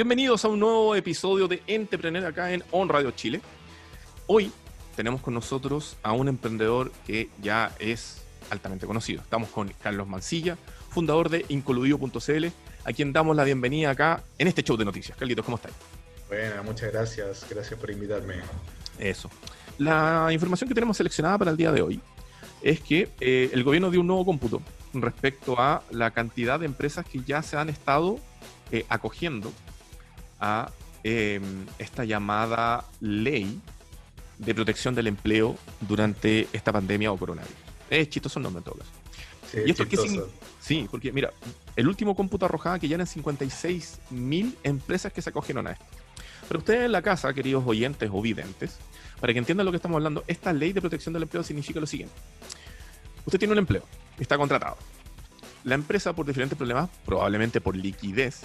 Bienvenidos a un nuevo episodio de Entrepreneur acá en On Radio Chile. Hoy tenemos con nosotros a un emprendedor que ya es altamente conocido. Estamos con Carlos Mancilla, fundador de Incoludido.cl, a quien damos la bienvenida acá en este show de noticias. Carlitos, ¿cómo estás? Bueno, muchas gracias. Gracias por invitarme. Eso. La información que tenemos seleccionada para el día de hoy es que eh, el gobierno dio un nuevo cómputo respecto a la cantidad de empresas que ya se han estado eh, acogiendo a em, esta llamada ley de protección del empleo durante esta pandemia o coronavirus. Es chistoso el nombre en todo caso. Sí, ¿Y esto qué chistoso. significa? Sí, porque mira, el último cómputo arrojaba que ya eran 56 mil empresas que se acogieron a esto. Pero ustedes en la casa, queridos oyentes o videntes, para que entiendan lo que estamos hablando, esta ley de protección del empleo significa lo siguiente. Usted tiene un empleo, está contratado. La empresa, por diferentes problemas, probablemente por liquidez,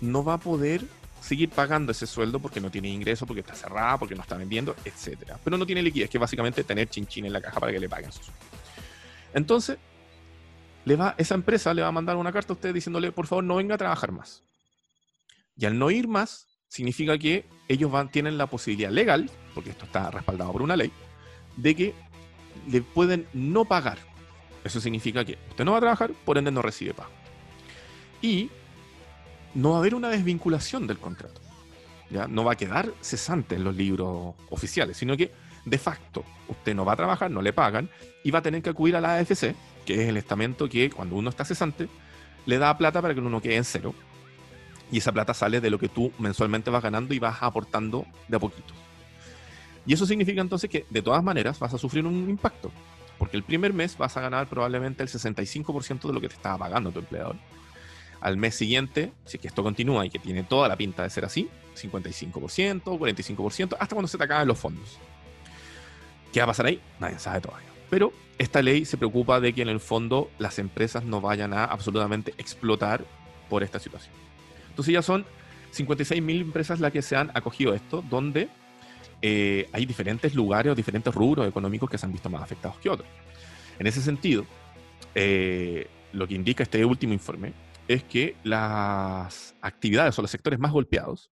no va a poder seguir pagando ese sueldo porque no tiene ingreso, porque está cerrada, porque no está vendiendo, etcétera. Pero no tiene liquidez, que es básicamente tener chinchín en la caja para que le paguen su sueldo. Entonces, le va, esa empresa le va a mandar una carta a usted diciéndole, por favor, no venga a trabajar más. Y al no ir más, significa que ellos van, tienen la posibilidad legal, porque esto está respaldado por una ley, de que le pueden no pagar. Eso significa que usted no va a trabajar, por ende no recibe pago. Y no va a haber una desvinculación del contrato. ¿ya? No va a quedar cesante en los libros oficiales, sino que de facto usted no va a trabajar, no le pagan, y va a tener que acudir a la AFC, que es el estamento que cuando uno está cesante, le da plata para que uno quede en cero. Y esa plata sale de lo que tú mensualmente vas ganando y vas aportando de a poquito. Y eso significa entonces que de todas maneras vas a sufrir un impacto. Porque el primer mes vas a ganar probablemente el 65% de lo que te estaba pagando tu empleador. Al mes siguiente, si es que esto continúa y que tiene toda la pinta de ser así, 55%, 45%, hasta cuando se te acaban los fondos. ¿Qué va a pasar ahí? Nadie sabe todavía. Pero esta ley se preocupa de que en el fondo las empresas no vayan a absolutamente explotar por esta situación. Entonces ya son 56.000 empresas las que se han acogido a esto, donde eh, hay diferentes lugares o diferentes rubros económicos que se han visto más afectados que otros. En ese sentido, eh, lo que indica este último informe es que las actividades o los sectores más golpeados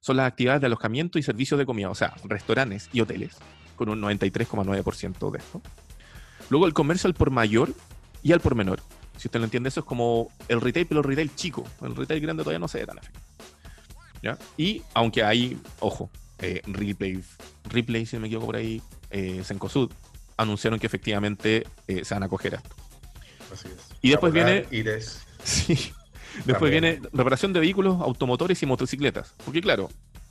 son las actividades de alojamiento y servicios de comida, o sea, restaurantes y hoteles, con un 93,9% de esto. Luego el comercio al por mayor y al por menor. Si usted lo entiende, eso es como el retail, pero el retail chico. El retail grande todavía no se ve tan afectado. ¿Ya? Y aunque hay, ojo, eh, Replay, Replay, si no me equivoco por ahí, eh, Cencosud, anunciaron que efectivamente eh, se van a acoger a esto. Así es. Y después viene- Ires. Sí. Después También. viene reparación de vehículos, automotores y motocicletas. Porque claro,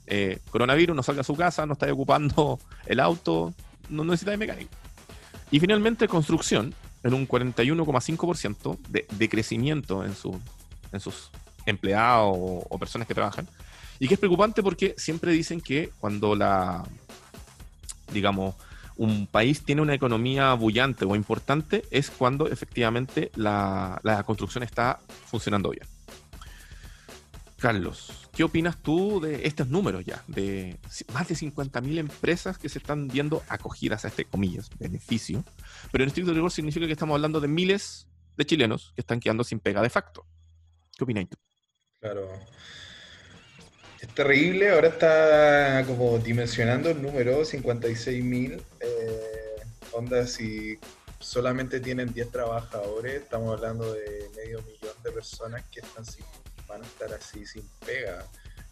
eh, coronavirus, no salga a su casa, no está ocupando el auto, no necesita de mecánico. Y finalmente construcción, en un 41,5% de, de crecimiento en, su, en sus empleados o, o personas que trabajan. Y que es preocupante porque siempre dicen que cuando la, digamos, un país tiene una economía bullante o importante es cuando efectivamente la, la construcción está funcionando bien. Carlos, ¿qué opinas tú de estos números ya? De más de 50.000 empresas que se están viendo acogidas a este, comillas, beneficio. Pero en estricto rigor significa que estamos hablando de miles de chilenos que están quedando sin pega de facto. ¿Qué opinas tú? Claro. Es terrible, ahora está como dimensionando el número, 56.000. Eh, onda, si solamente tienen 10 trabajadores, estamos hablando de medio millón de personas que están sin- van a estar así sin pega.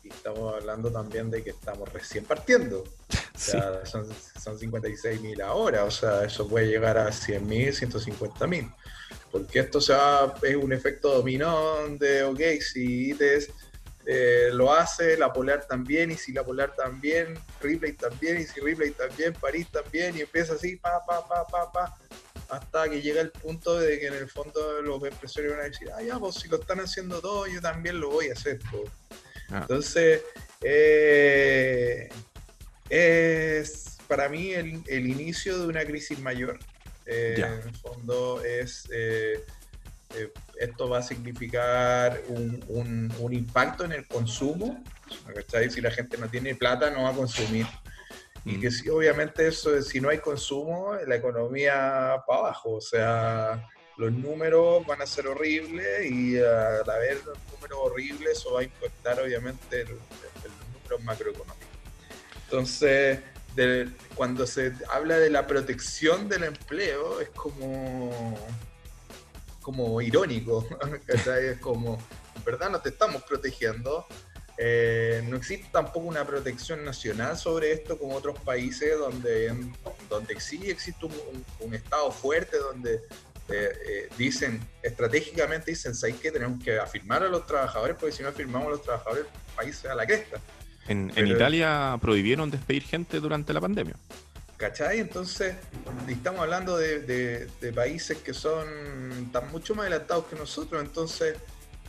Y estamos hablando también de que estamos recién partiendo. O sea, son, son 56.000 ahora, o sea, eso puede llegar a 100.000, 150.000. Porque esto se va, es un efecto dominó de, ok, si ITES eh, lo hace, la Polar también, y si la Polar también, Ripley también, y si Ripley también, París también, y empieza así, pa, pa, pa, pa, pa, hasta que llega el punto de que en el fondo los empresarios van a decir, ah, ya, pues si lo están haciendo todos, yo también lo voy a hacer. pues". Ah. Entonces, eh, es para mí el, el inicio de una crisis mayor. Eh, en el fondo es eh, eh, esto va a significar un, un- un impacto en el consumo. ¿cachai? Si la gente no tiene plata, no va a consumir. Y Mm. que si, obviamente eso, si no hay consumo, la economía para abajo. O sea, los números van a ser horribles y al haber números horribles eso va a impactar obviamente el, el número macroeconómico. Entonces, cuando se habla de la protección del empleo, es como, como irónico, es como, en verdad no te estamos protegiendo, eh, no existe tampoco una protección nacional sobre esto como otros países donde, donde sí existe un, Estado fuerte, donde eh, eh, dicen, estratégicamente dicen, ¿sabes que Tenemos que afirmar a los trabajadores, porque si no afirmamos a los trabajadores, el país se da la cresta. En, Italia prohibieron despedir gente durante la pandemia. ¿Cachai? Entonces, estamos hablando de, países que son tan mucho más adelantados que nosotros, entonces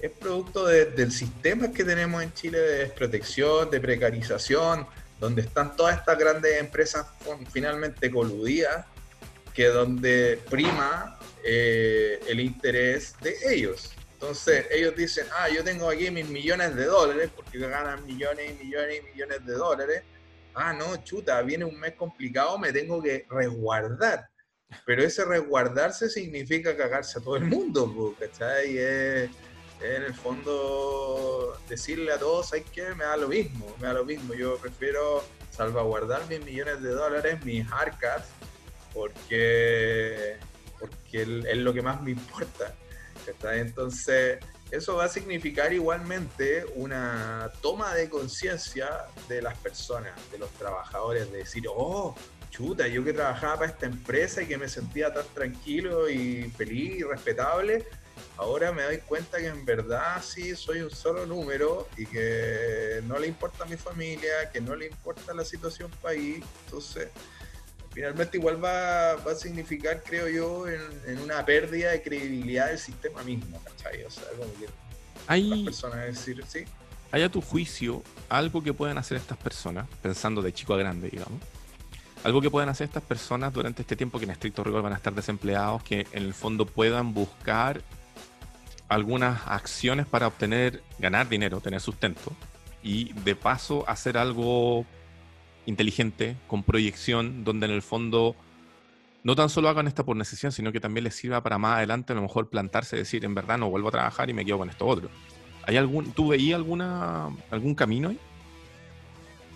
es producto del sistema que tenemos en Chile de desprotección, de precarización, donde están todas estas grandes empresas finalmente coludidas, que donde prima eh, el interés de ellos. Entonces ellos dicen, ah, yo tengo aquí mis millones de dólares, porque ganan millones y millones y millones de dólares. Ah, no, chuta, viene un mes complicado, me tengo que resguardar. Pero ese resguardarse significa cagarse a todo el mundo, ¿cachai? Y es, en el fondo decirle a todos, ¿sabes qué? Me da lo mismo, me da lo mismo. Yo prefiero salvaguardar mis millones de dólares, mis arcas, porque, porque es lo que más me importa. Entonces, eso va a significar igualmente una toma de conciencia de las personas, de los trabajadores, de decir, oh, chuta, yo que trabajaba para esta empresa y que me sentía tan tranquilo y feliz y respetable, ahora me doy cuenta que en verdad sí soy un solo número y que no le importa a mi familia, que no le importa la situación país. Entonces, finalmente igual va, a significar, creo yo, en, una pérdida de credibilidad del sistema mismo, ¿cachai? O sea, como que hay, las personas decir, sí. ¿Hay a tu juicio algo que pueden hacer estas personas, pensando de chico a grande, digamos? Algo que pueden hacer estas personas durante este tiempo que en estricto rigor van a estar desempleados, que en el fondo puedan buscar algunas acciones para obtener, ganar dinero, tener sustento, y de paso hacer algo inteligente, con proyección, donde en el fondo no tan solo hagan esto por necesidad, sino que también les sirva para más adelante a lo mejor plantarse decir, en verdad no vuelvo a trabajar y me quedo con esto otro. ¿Hay algún, ¿Tú veías alguna, algún camino ahí?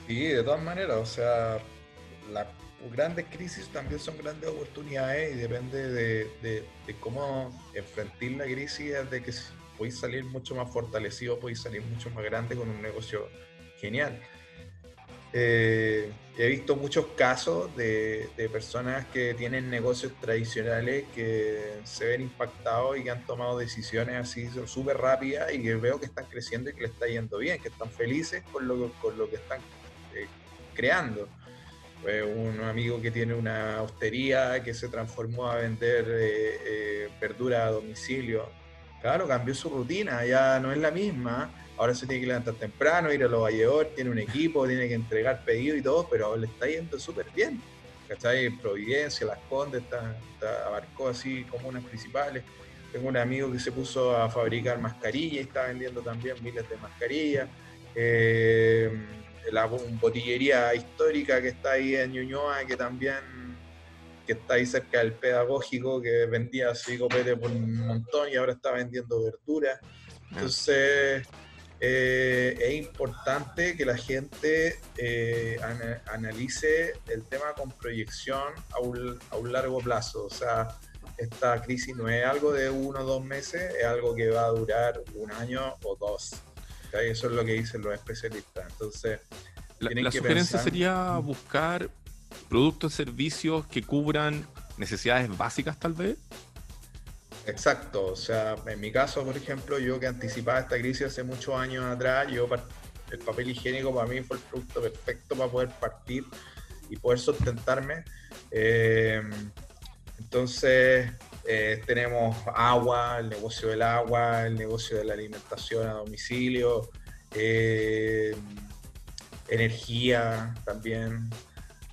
Sí, de todas maneras, o sea, las grandes crisis también son grandes oportunidades y depende de, de, cómo enfrentar la crisis, de que podéis salir mucho más fortalecido, podéis salir mucho más grande con un negocio genial. Eh, he visto muchos casos de, personas que tienen negocios tradicionales que se ven impactados y que han tomado decisiones así súper rápidas y que veo que están creciendo y que les está yendo bien, que están felices con lo, con lo que están eh, creando. Un amigo que tiene una hostería que se transformó a vender eh, verdura a domicilio. Claro, cambió su rutina, ya no es la misma ahora se tiene que levantar temprano, ir a los valledores, tiene un equipo, tiene que entregar pedidos y todo, pero le está yendo súper bien. ¿Cachai? Providencia, Las Condes, está, abarcó así comunas principales. Tengo un amigo que se puso a fabricar mascarillas y está vendiendo también miles de mascarillas. Eh, la botillería histórica que está ahí en Ñuñoa, que también que está ahí cerca del pedagógico, que vendía así copete por un montón y ahora está vendiendo verduras. Entonces, eh, es importante que la gente eh, analice el tema con proyección a un, a un, largo plazo. O sea, esta crisis no es algo de uno o dos meses, es algo que va a durar un año o dos. Eso es lo que dicen los especialistas. Entonces, la, la sugerencia sería buscar productos, servicios que cubran necesidades básicas tal vez Exacto, o sea, en mi caso, por ejemplo, yo que anticipaba esta crisis hace muchos años atrás, yo el papel higiénico para mí fue el producto perfecto para poder partir y poder sustentarme. Eh, entonces, eh, tenemos agua, el negocio del agua, el negocio de la alimentación a domicilio, eh, energía también,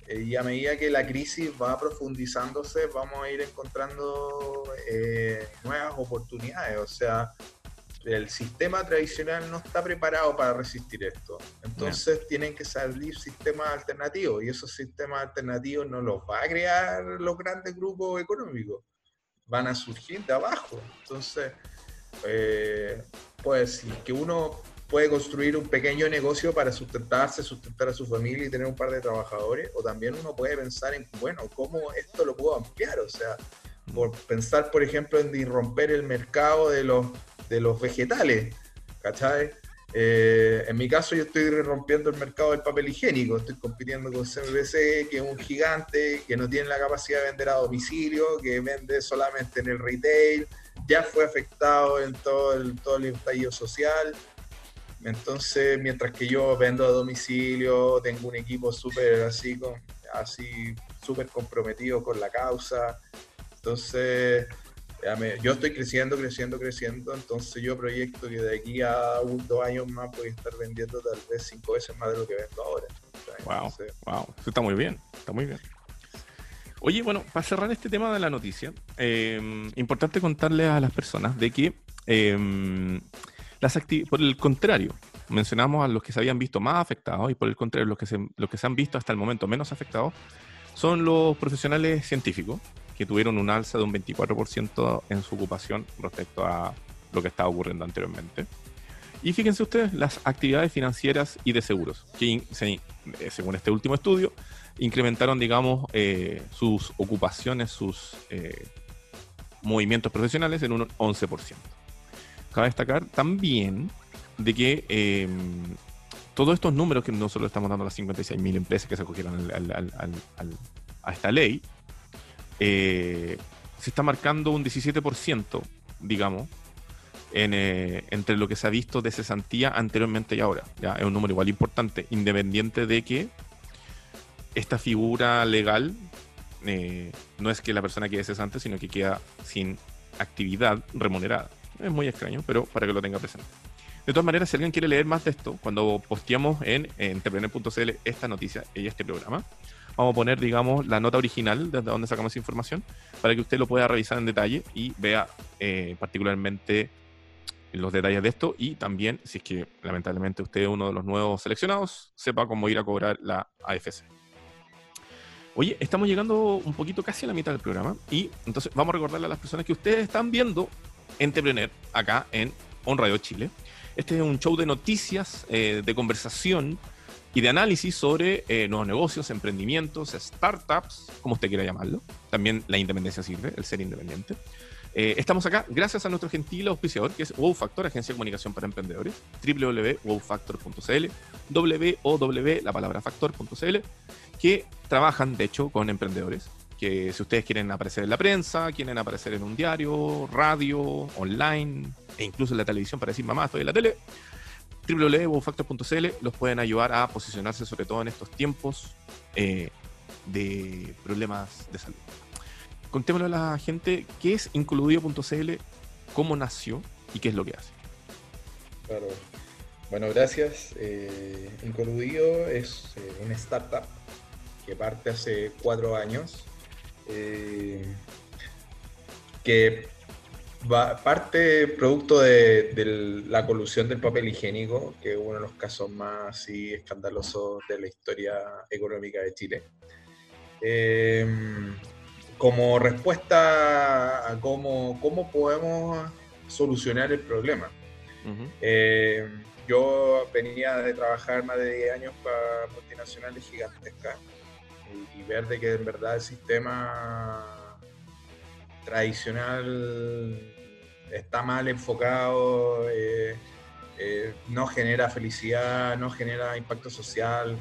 eh, y a medida que la crisis va profundizándose, vamos a ir encontrando eh, nuevas oportunidades. O sea, el sistema tradicional no está preparado para resistir esto. Entonces tienen que salir sistemas alternativos y esos sistemas alternativos no los va a crear los grandes grupos económicos. Van a surgir de abajo. Entonces, eh, pues que uno puede construir un pequeño negocio para sustentarse, sustentar a su familia y tener un par de trabajadores, o también uno puede pensar en, bueno, ¿cómo esto lo puedo ampliar? O sea, por pensar, por ejemplo, en romper el mercado de los, de los vegetales, ¿cachai? Eh, en mi caso yo estoy rompiendo el mercado del papel higiénico, estoy compitiendo con CMBC, que es un gigante, que no tiene la capacidad de vender a domicilio, que vende solamente en el retail, ya fue afectado en todo el, todo el estallido social. Entonces, mientras que yo vendo a domicilio, tengo un equipo súper así, así súper comprometido con la causa. Entonces, yo estoy creciendo, creciendo, creciendo, entonces yo proyecto que de aquí a un, dos años más voy a estar vendiendo tal vez cinco veces más de lo que vendo ahora. Wow, wow, eso está muy bien, está muy bien. Oye, bueno, para cerrar este tema de la noticia, eh, importante contarle a las personas de que eh, las por el contrario, mencionamos a los que se habían visto más afectados y por el contrario, los que se, los que se han visto hasta el momento menos afectados son los profesionales científicos, que tuvieron un alza de un 24% en su ocupación respecto a lo que estaba ocurriendo anteriormente. Y fíjense ustedes las actividades financieras y de seguros, que eh, según este último estudio, incrementaron, digamos, eh, sus ocupaciones, sus eh, movimientos profesionales en un 11%. Cabe destacar también de que em, todos estos números que nosotros estamos dando a las 56.000 empresas que se acogieron a esta ley, eh, se está marcando un 17%, digamos, eh, entre lo que se ha visto de cesantía anteriormente y ahora. ¿ya? Es un número igual importante, independiente de que esta figura legal eh, no es que la persona quede cesante, sino que queda sin actividad remunerada. Es muy extraño, pero para que lo tenga presente. De todas maneras, si alguien quiere leer más de esto, cuando posteamos en entrepreneur.cl esta noticia y este programa, vamos a poner, digamos, la nota original desde donde sacamos esa información para que usted lo pueda revisar en detalle y vea eh, particularmente los detalles de esto y también, si es que lamentablemente usted es uno de los nuevos seleccionados, sepa cómo ir a cobrar la AFC. Oye, estamos llegando un poquito casi a la mitad del programa y entonces vamos a recordarle a las personas que ustedes están viendo Entrepreneur acá en On Radio Chile. Este es un show de noticias, eh, de conversación y de análisis sobre eh, nuevos negocios, emprendimientos, startups, como usted quiera llamarlo. También la independencia sirve, el ser independiente. Eh, estamos acá gracias a nuestro gentil auspiciador, que es Wow Factor, Agencia de Comunicación para Emprendedores, www.wowfactor.cl, www, la palabra factor.cl, que trabajan, de hecho, con emprendedores. Que si ustedes quieren aparecer en la prensa, quieren aparecer en un diario, radio, online, e incluso en la televisión para decir mamá, estoy en la tele, www.wowfactor.cl los pueden ayudar a posicionarse sobre todo en estos tiempos eh, de problemas de salud. Contémosle a la gente qué es incluido.cl, cómo nació y qué es lo que hace. Claro. Bueno, gracias. Eh, Incoludio es eh, una startup que parte hace cuatro años, eh, que parte producto de, la colusión del papel higiénico, que es uno de los casos más escandalosos de la historia económica de Chile. Em, como respuesta a cómo, cómo podemos solucionar el problema. Em, yo venía de trabajar más de 10 años para multinacionales gigantescas y, y ver de que en verdad el sistema tradicional está mal enfocado, eh, eh, no genera felicidad, no genera impacto social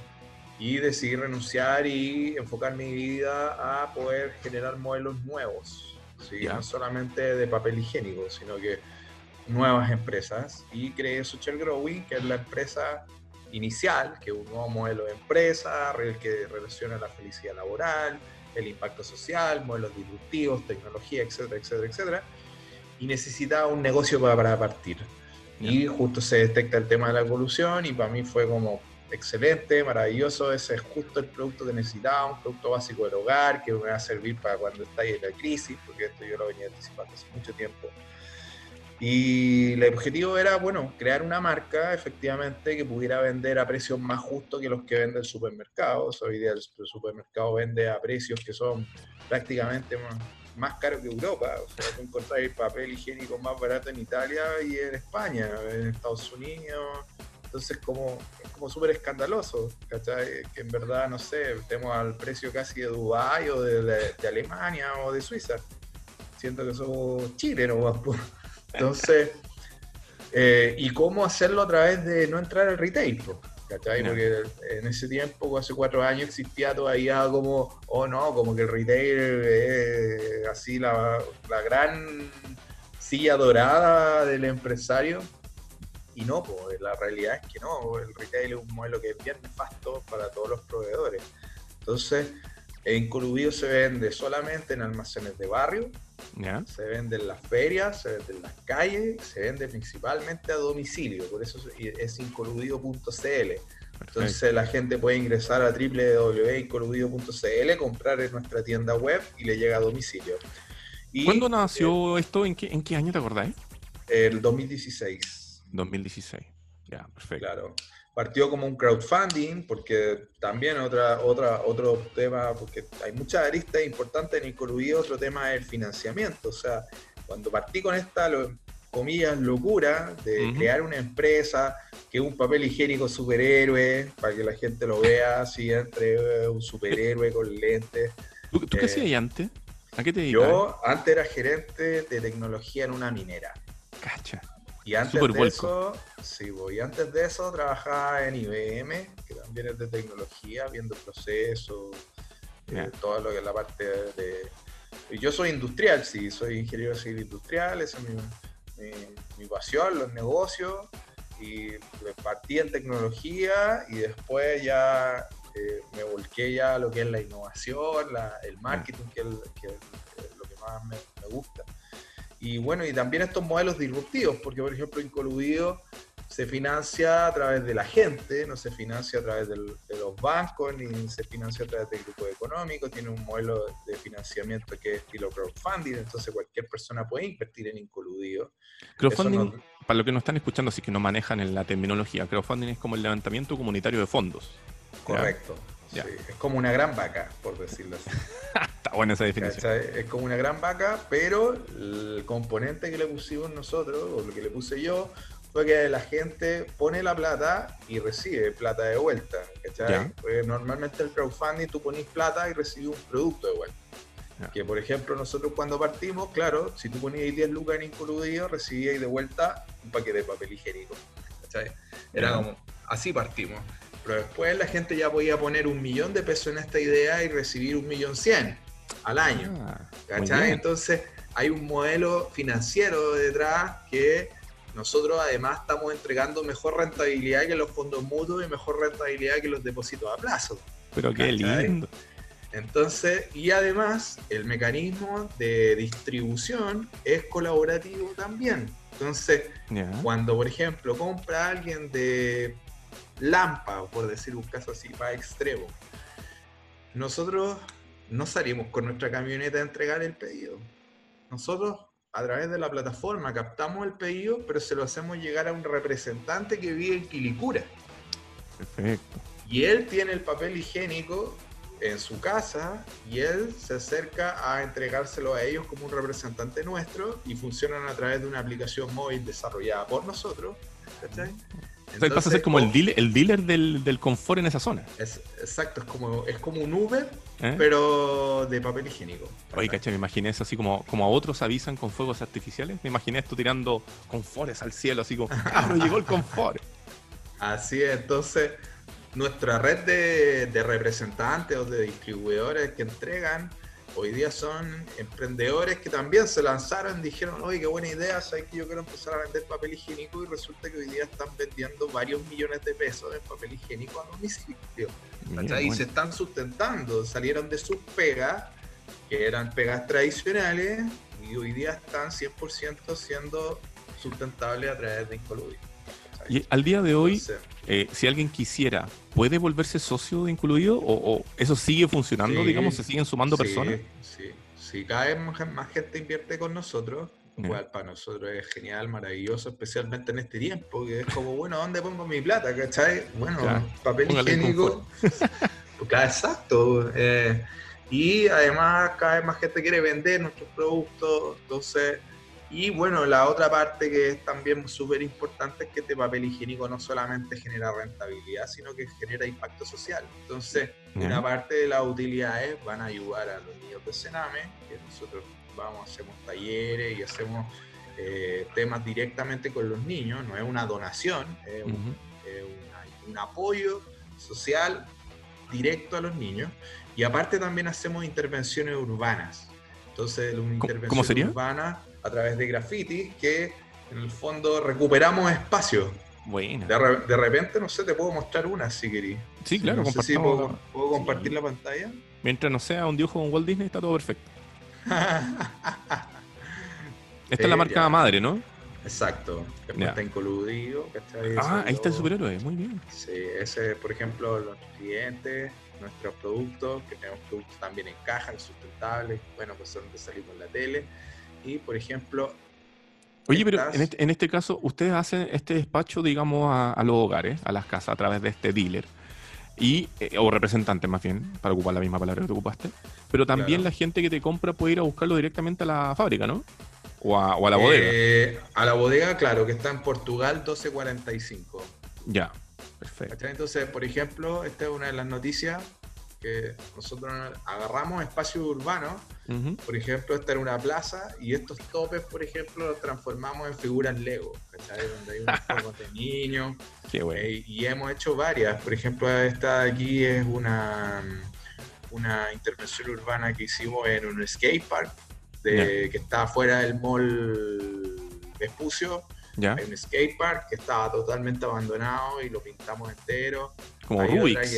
y decidí renunciar y enfocar mi vida a poder generar modelos nuevos, no solamente de papel higiénico, sino que nuevas empresas y creé Social Growing, que es la empresa inicial, que es un nuevo modelo de empresa que relaciona la felicidad laboral, el impacto social, modelos disruptivos, tecnología, etcétera, etcétera, etcétera y necesitaba un negocio para, partir. Y justo se detecta el tema de la evolución y para mí fue como excelente, maravilloso, ese es justo el producto que necesitaba, un producto básico del hogar que me va a servir para cuando esté en la crisis, porque esto yo lo venía anticipando hace mucho tiempo. Y el objetivo era, bueno, crear una marca efectivamente que pudiera vender a precios más justos que los que vende el supermercado. hoy día el supermercado vende a precios que son prácticamente más caro que Europa. O sea, tú encontráis papel higiénico más barato en Italia y en España, en Estados Unidos. Entonces como, es como súper escandaloso, ¿cachai? Que en verdad, no sé, tenemos al precio casi de Dubái o de, Alemania o de Suiza. Siento que somos Chile nomás. Entonces, eh, ¿y cómo hacerlo a través de no entrar al retail? ¿Cachai? Porque en ese tiempo, hace cuatro años, existía todavía como, oh no, como que el retail es así la, la gran silla dorada del empresario y no, pues la realidad es que no, el retail es un modelo que es bien nefasto para todos los proveedores. Entonces, en se vende solamente en almacenes de barrio, se vende en las ferias, se vende en las calles, se vende principalmente a domicilio, por eso es incoludido.cl. Entonces la gente puede ingresar a www.incoludido.cl, comprar en nuestra tienda web y le llega a domicilio. ¿Cuándo nació esto? ¿En qué, ¿En qué año te acordáis? El 2016. 2016. Ya, perfecto. Claro. Partió como un crowdfunding, porque también otra, otra, otro tema, porque hay muchas aristas importantes en incluido otro tema es el financiamiento. O sea, cuando partí con esta, comillas, locura de crear una empresa que es un papel higiénico superhéroe, para que la gente lo vea así entre un superhéroe con lentes. ¿Tú, qué eh, hacías antes? ¿A qué te dedicabas? Yo antes era gerente de tecnología en una minera. Cacha. Y antes de eso, sí, voy. antes de eso trabajaba en IBM, que también es de tecnología, viendo procesos, eh, todo lo que es la parte de. Yo soy industrial, sí, soy ingeniero civil industrial, esa es mi, mi, pasión, los negocios. Y partí en tecnología y después ya eh, me volqué ya a lo que es la innovación, la, el marketing, que es, que es, lo que más me, me gusta. Y bueno, y también estos modelos disruptivos, porque por ejemplo Incoludido se financia a través de la gente, no se financia a través de los bancos, ni se financia a través del grupo económico, tiene un modelo de financiamiento que es estilo crowdfunding, entonces cualquier persona puede invertir en Incoludido. Crowdfunding, para los que no están escuchando, así que no manejan en la terminología, crowdfunding es como el levantamiento comunitario de fondos. Correcto. es como una gran vaca, por decirlo así. Está buena esa definición. Es como una gran vaca, pero el componente que le pusimos nosotros, o lo que le puse yo, fue que la gente pone la plata y recibe plata de vuelta. Pues normalmente el crowdfunding tú pones plata y recibes un producto de vuelta. Que por ejemplo nosotros cuando partimos, claro, si tú ponías 10 lucas en incluido, recibías de vuelta un paquete de papel higiénico. Era como, así partimos. Pero después la gente ya podía poner un millón de pesos en esta idea y recibir un millón cien al año. Ah, Entonces hay un modelo financiero detrás que nosotros además estamos entregando mejor rentabilidad que los fondos mutuos y mejor rentabilidad que los depósitos a plazo. Pero qué lindo. Entonces, y además el mecanismo de distribución es colaborativo también. Entonces, cuando por ejemplo compra alguien de Lampa, por decir un caso así más extremo, nosotros no salimos con nuestra camioneta a entregar el pedido. Nosotros a través de la plataforma captamos el pedido, pero se lo hacemos llegar a un representante que vive en Quilicura. Perfecto. Y él tiene el papel higiénico en su casa y él se acerca a entregárselo a ellos como un representante nuestro y funcionan a través de una aplicación móvil desarrollada por nosotros. ¿Cachai? Entonces, pasa a ser como el dealer, el dealer del, del, confort en esa zona. Es, exacto, es como, es como un Uber, ¿Eh? pero de papel higiénico. Oye, caché, me imaginé eso así como, como a otros avisan con fuegos artificiales. Me imaginé esto tirando confores al cielo, así como, ¡ah, no llegó el confort! Así es, entonces nuestra red de, de representantes o de distribuidores que entregan hoy día son emprendedores que también se lanzaron, dijeron, oye, qué buena idea, sabes que yo quiero empezar a vender papel higiénico y resulta que hoy día están vendiendo varios millones de pesos en papel higiénico a domicilio. y se están sustentando, salieron de sus pegas, que eran pegas tradicionales, y hoy día están 100% siendo sustentables a través de Incoludio. Y al día de hoy, eh, si alguien quisiera, ¿puede volverse socio de Incluido? ¿O, eso sigue funcionando, digamos, se siguen sumando personas? Sí, sí. Cada vez más, gente invierte con nosotros. Igual para nosotros es genial, maravilloso, especialmente en este tiempo, que es como, bueno, ¿dónde pongo mi plata? ¿Cachai? Bueno, papel higiénico. exacto. Eh, Y además cada vez más gente quiere vender nuestros productos, entonces... Y bueno, la otra parte que es también súper importante es que este papel higiénico no solamente genera rentabilidad, sino que genera impacto social. Entonces, una parte de las utilidades van a ayudar a los niños de Sename, que nosotros vamos, hacemos talleres y hacemos eh, temas directamente con los niños, no es una donación, es un, un apoyo social directo a los niños. Y aparte también hacemos intervenciones urbanas. Entonces, una intervención ¿Cómo sería? urbana a través de graffiti que en el fondo recuperamos espacio. Bueno. De, repente, no sé, te puedo mostrar una si querís. Sí, claro, no sé si puedo, compartir la pantalla. Mientras no sea un dibujo con Walt Disney, está todo perfecto. Esta es la marca madre, ¿no? Exacto. Después está incoludido. Ah, ahí está el superhéroe, muy bien. Sí, ese, por ejemplo, los clientes, nuestros productos, que tenemos productos también en caja, sustentables, bueno, pues son de salir con la tele. Y, por ejemplo... Oye, pero en este, en este, caso, ustedes hacen este despacho, digamos, a, los hogares, a las casas, a través de este dealer. Y, eh, o representante más bien, para ocupar la misma palabra que te ocupaste. Pero también la gente que te compra puede ir a buscarlo directamente a la fábrica, ¿no? O a, la bodega. Eh, a la bodega, claro, que está en Portugal 1245. Ya, perfecto. Entonces, por ejemplo, esta es una de las noticias nosotros agarramos espacio urbano, por ejemplo, esta era una plaza, y estos topes, por ejemplo, los transformamos en figuras Lego, ¿cachai? Donde hay unos juegos de niños. Eh, y hemos hecho varias. Por ejemplo, esta de aquí es una, una intervención urbana que hicimos en un skate park que está fuera del mall Vespucio. Hay un skate park que estaba totalmente abandonado y lo pintamos entero. Como Rubik's.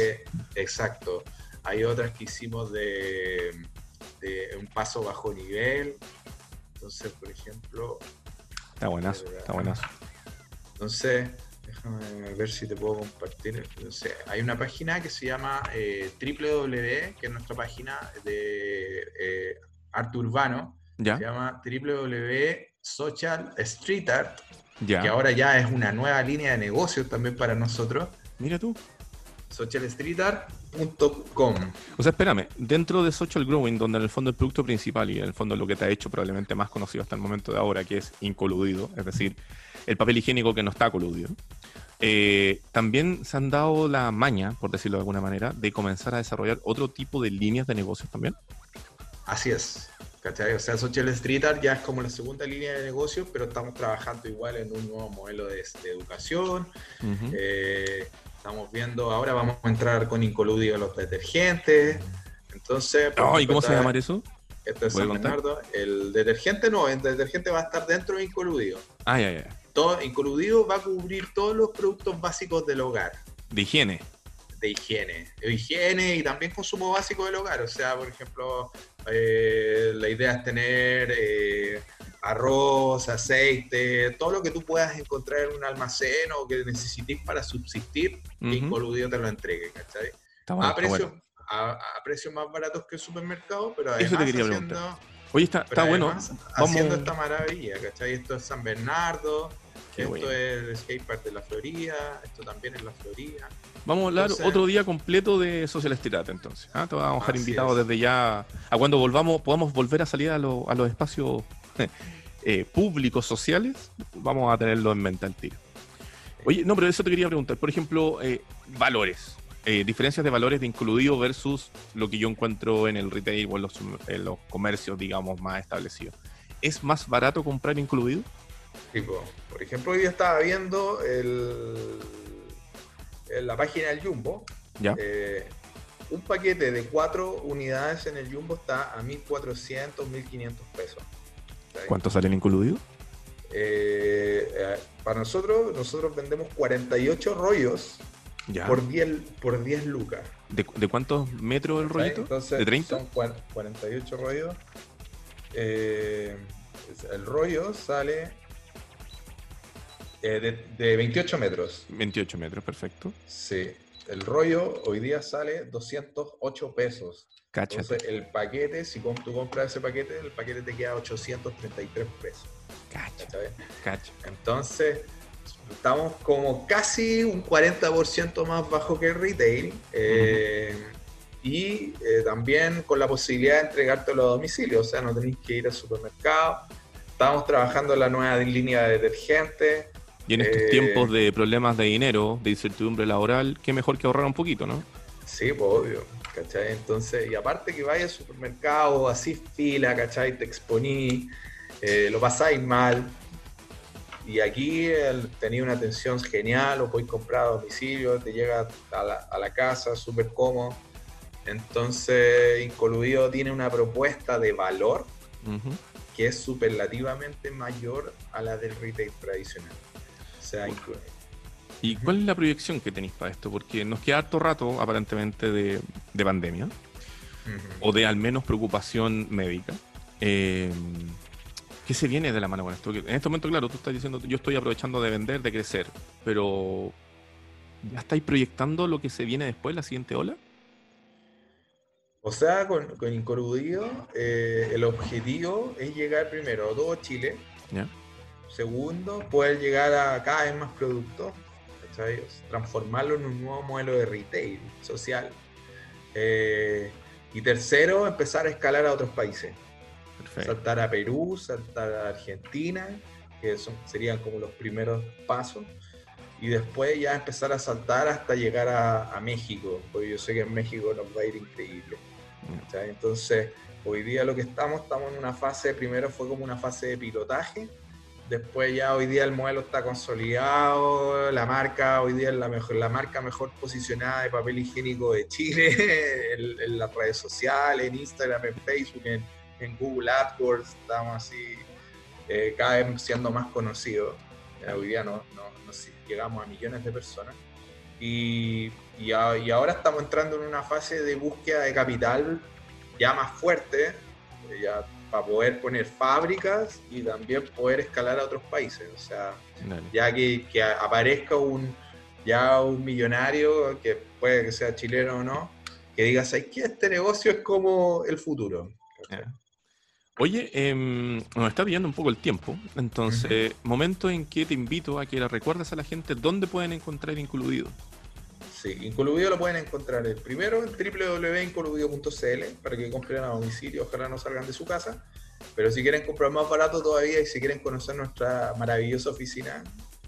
exacto. Hay otras que hicimos de, un paso bajo nivel. Entonces, por ejemplo. Está buenazo, está buenazo. Entonces, déjame ver si te puedo compartir. hay una página que se llama eh, www, que es nuestra página de eh, arte urbano. ¿Ya? Se llama www.socialstreetart, ¿Ya? que ahora ya es una nueva línea de negocios también para nosotros. Mira tú socialstreetart.com. O sea, espérame, dentro de Social Growing, donde en el fondo el producto principal y en el fondo lo que te ha hecho probablemente más conocido hasta el momento de ahora, que es incoludido, es decir, el papel higiénico que no está coludido, eh, también se han dado la maña, por decirlo de alguna manera, de comenzar a desarrollar otro tipo de líneas de negocios también. Así es. ¿cachai? O sea, Social Street Art ya es como la segunda línea de negocio, pero estamos trabajando igual en un nuevo modelo de, educación. Estamos viendo, ahora vamos a entrar con incoludio a los detergentes. Entonces. ¿Y cómo se llama eso? Esto es San Bernardo. El detergente no, el detergente va a estar dentro de incoludio. Ah, ya, ya. Todo, incoludio va a cubrir todos los productos básicos del hogar. De higiene. De higiene. De higiene y también consumo básico del hogar. O sea, por ejemplo, eh, la idea es tener. Eh, arroz, aceite, todo lo que tú puedas encontrar en un almacén o que necesites para subsistir, uh -huh. te lo entregue, ¿cachai? a, precios, a, precios más baratos que el supermercado, pero además Eso te quería haciendo, Oye, está, está bueno. Haciendo esta maravilla, ¿cachai? Esto es San Bernardo, esto es el skatepark de la Florida, esto también es la Florida. Vamos a hablar otro día completo de Social Estirate, entonces. ¿ah? Te vamos a dejar invitado desde ya a cuando volvamos, podamos volver a salir a, a los espacios eh, públicos, sociales, vamos a tenerlo en mente al tiro. Oye, no, pero eso te quería preguntar. Por ejemplo, eh, valores. Eh, diferencias de valores de incluido versus lo que yo encuentro en el retail o en los, comercios, digamos, más establecidos. ¿Es más barato comprar incluido? Tipo, por ejemplo, hoy estaba viendo el, en la página del Jumbo. ¿Ya? un paquete de cuatro unidades en el Jumbo está a 1.400, 1.500 pesos. ¿Cuánto salen incluidos? Eh, eh, para nosotros, nosotros vendemos 48 rollos Por, 10, por 10 lucas. ¿De, cuántos metros el rollito? ¿De 30? Son 48 rollos. Eh, el rollo sale de, de, 28 metros. 28 metros, perfecto. Sí. El rollo hoy día sale 208 pesos. Entonces, el paquete, si tú compras ese paquete, el paquete te queda 833 pesos. Cacha. Entonces, estamos como casi un 40% más bajo que el retail. Eh, y eh, también con la posibilidad de entregártelo a domicilio, o sea, no tenéis que ir al supermercado. Estamos trabajando en la nueva línea de detergente. Y en estos Eh, tiempos de problemas de dinero, de incertidumbre laboral, qué mejor que ahorrar un poquito, ¿no? Sí, pues obvio, ¿cachai? Entonces, y aparte que vayas al supermercado, así fila, ¿cachai? Te exponí, eh, lo pasáis mal. Y aquí tenía una atención genial, lo podéis comprar a domicilio, te llega a la, a la casa, súper cómodo. Entonces, Incoluido tiene una propuesta de valor que es superlativamente mayor a la del retail tradicional. Sea, ¿Y cuál es la proyección que tenéis para esto? Porque nos queda harto rato, aparentemente, de, de pandemia, o de al menos preocupación médica. Eh, ¿Qué se viene de la mano con esto? En este momento, claro, tú estás diciendo, yo estoy aprovechando de vender, de crecer, pero ¿ya estáis proyectando lo que se viene después, la siguiente ola? O sea, con, con eh, el objetivo es llegar primero a todo Chile, ¿Ya? Segundo, poder llegar a cada vez más productos, transformarlo en un nuevo modelo de retail social. Eh, y tercero, empezar a escalar a otros países. Perfecto. Saltar a Perú, saltar a Argentina, que son, serían como los primeros pasos. Y después ya empezar a saltar hasta llegar a, a México, porque yo sé que en México nos va a ir increíble. ¿cachai? Entonces, hoy día lo que estamos, estamos en una fase, primero fue como una fase de pilotaje, después ya hoy día el modelo está consolidado, la marca hoy día es la, mejor, la marca mejor posicionada de papel higiénico de Chile, en, en las redes sociales, en Instagram, en Facebook, en, en Google AdWords, estamos así eh, cada vez siendo más conocidos. Hoy día no, no, no llegamos a millones de personas. Y, y, a- y ahora estamos entrando en una fase de búsqueda de capital ya más fuerte, ya para poder poner fábricas y también poder escalar a otros países. O sea, Dale. ya que, que aparezca un ya un millonario, que puede que sea chileno o no, que diga, ¿sabes qué? Este negocio es como el futuro. Oye, em, nos está pillando un poco el tiempo, entonces, momento en que te invito a que le recuerdes a la gente dónde pueden encontrar Incluido. Sí, Incoluvido lo pueden encontrar el primero en www.incoluvido.cl para que compren a domicilio, ojalá no salgan de su casa. Pero si quieren comprar más barato todavía y si quieren conocer nuestra maravillosa oficina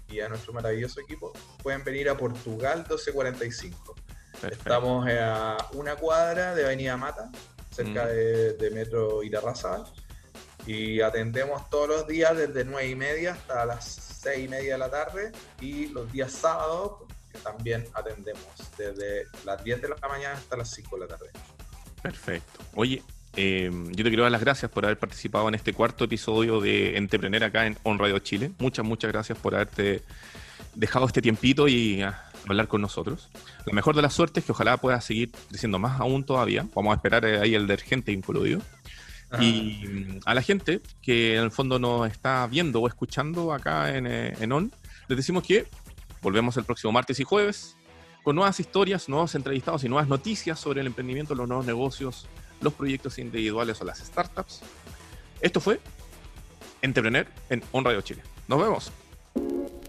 y a nuestro maravilloso equipo, pueden venir a Portugal 1245. Perfecto. Estamos a una cuadra de Avenida Mata, cerca Mm. de, de Metro Irarrázaval. Y atendemos todos los días desde 9 y media hasta las 6 y media de la tarde. Y los días sábados que también atendemos desde las 10 de la mañana hasta las 5 de la tarde. Perfecto. Oye, eh, yo te quiero dar las gracias por haber participado en este cuarto episodio de Entrepreneur acá en On Radio Chile. Muchas, muchas gracias por haberte dejado este tiempito y ah, hablar con nosotros. La mejor de las suertes es que ojalá puedas seguir creciendo más aún todavía. Vamos a esperar eh, ahí el detergente incluido. Y mm, a la gente que en el fondo nos está viendo o escuchando acá en, eh, en On, les decimos que volvemos el próximo martes y jueves con nuevas historias, nuevos entrevistados y nuevas noticias sobre el emprendimiento, los nuevos negocios, los proyectos individuales o las startups. Esto fue Entrepreneur en On Radio Chile. Nos vemos.